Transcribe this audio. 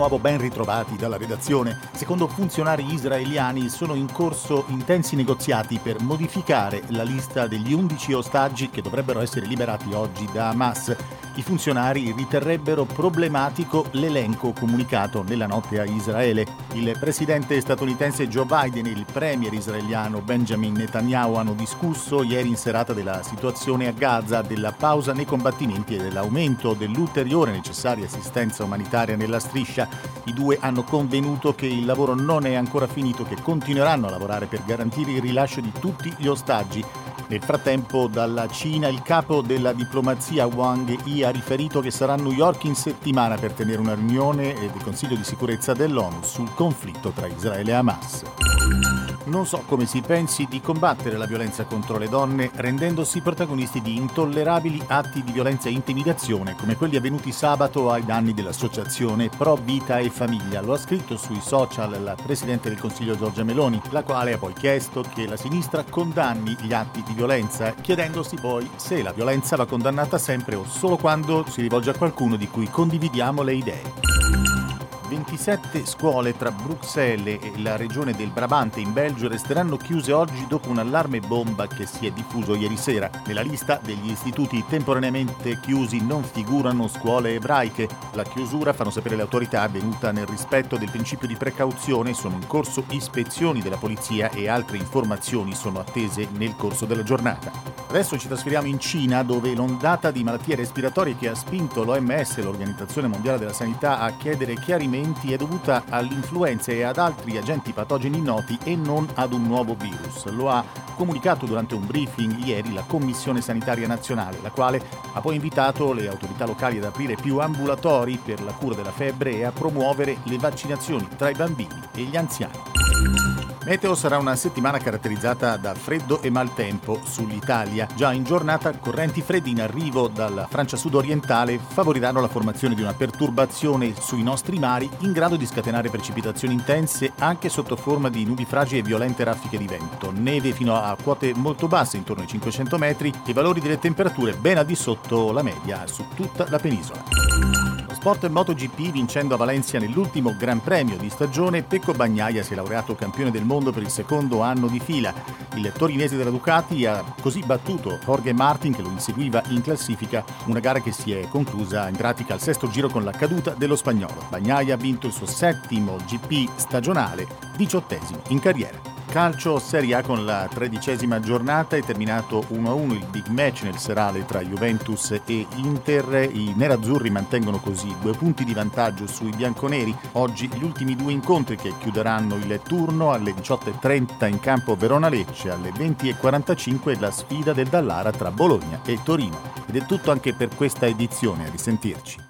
Nuovo ben ritrovati dalla redazione. Secondo funzionari israeliani sono in corso intensi negoziati per modificare la lista degli 11 ostaggi che dovrebbero essere liberati oggi da Hamas. I funzionari riterrebbero problematico l'elenco comunicato nella notte a Israele. Il presidente statunitense Joe Biden e il premier israeliano Benjamin Netanyahu hanno discusso ieri in serata della situazione a Gaza, della pausa nei combattimenti e dell'aumento dell'ulteriore necessaria assistenza umanitaria nella striscia. I due hanno convenuto che il lavoro non è ancora finito, che continueranno a lavorare per garantire il rilascio di tutti gli ostaggi. Nel frattempo dalla Cina il capo della diplomazia Wang Yi ha riferito che sarà a New York in settimana per tenere una riunione del Consiglio di sicurezza dell'ONU sul conflitto tra Israele e Hamas. Non so come si pensi di combattere la violenza contro le donne rendendosi protagonisti di intollerabili atti di violenza e intimidazione come quelli avvenuti sabato ai danni dell'associazione Pro Vita e Famiglia. Lo ha scritto sui social la Presidente del Consiglio Giorgia Meloni, la quale ha poi chiesto che la sinistra condanni gli atti di violenza, chiedendosi poi se la violenza va condannata sempre o solo quando si rivolge a qualcuno di cui condividiamo le idee. 27 scuole tra Bruxelles e la regione del Brabante in Belgio resteranno chiuse oggi dopo un allarme bomba che si è diffuso ieri sera. Nella lista degli istituti temporaneamente chiusi non figurano scuole ebraiche. La chiusura, fanno sapere le autorità, è avvenuta nel rispetto del principio di precauzione, sono in corso ispezioni della polizia e altre informazioni sono attese nel corso della giornata. Adesso ci trasferiamo in Cina dove l'ondata di malattie respiratorie che ha spinto l'OMS, l'Organizzazione Mondiale della Sanità, a chiedere chiarimenti è dovuta all'influenza e ad altri agenti patogeni noti e non ad un nuovo virus. Lo ha comunicato durante un briefing ieri la Commissione Sanitaria Nazionale, la quale ha poi invitato le autorità locali ad aprire più ambulatori per la cura della febbre e a promuovere le vaccinazioni tra i bambini e gli anziani. Meteo sarà una settimana caratterizzata da freddo e maltempo sull'Italia. Già in giornata correnti freddi in arrivo dalla Francia sudorientale favoriranno la formazione di una perturbazione sui nostri mari in grado di scatenare precipitazioni intense anche sotto forma di nubi fragili e violente raffiche di vento. Neve fino a quote molto basse, intorno ai 500 metri, e valori delle temperature ben al di sotto la media su tutta la penisola. Sport MotoGP vincendo a Valencia nell'ultimo Gran Premio di stagione, Pecco Bagnaia si è laureato campione del mondo per il secondo anno di fila. Il torinese della Ducati ha così battuto Jorge Martin che lo inseguiva in classifica, una gara che si è conclusa in pratica al sesto giro con la caduta dello spagnolo. Bagnaia ha vinto il suo settimo GP stagionale, diciottesimo in carriera. Calcio Serie A con la tredicesima giornata è terminato 1-1 il big match nel serale tra Juventus e Inter. I nerazzurri mantengono così due punti di vantaggio sui bianconeri. Oggi gli ultimi due incontri che chiuderanno il turno alle 18.30 in campo Verona-Lecce, alle 20.45 la sfida del Dallara tra Bologna e Torino. Ed è tutto anche per questa edizione, a risentirci.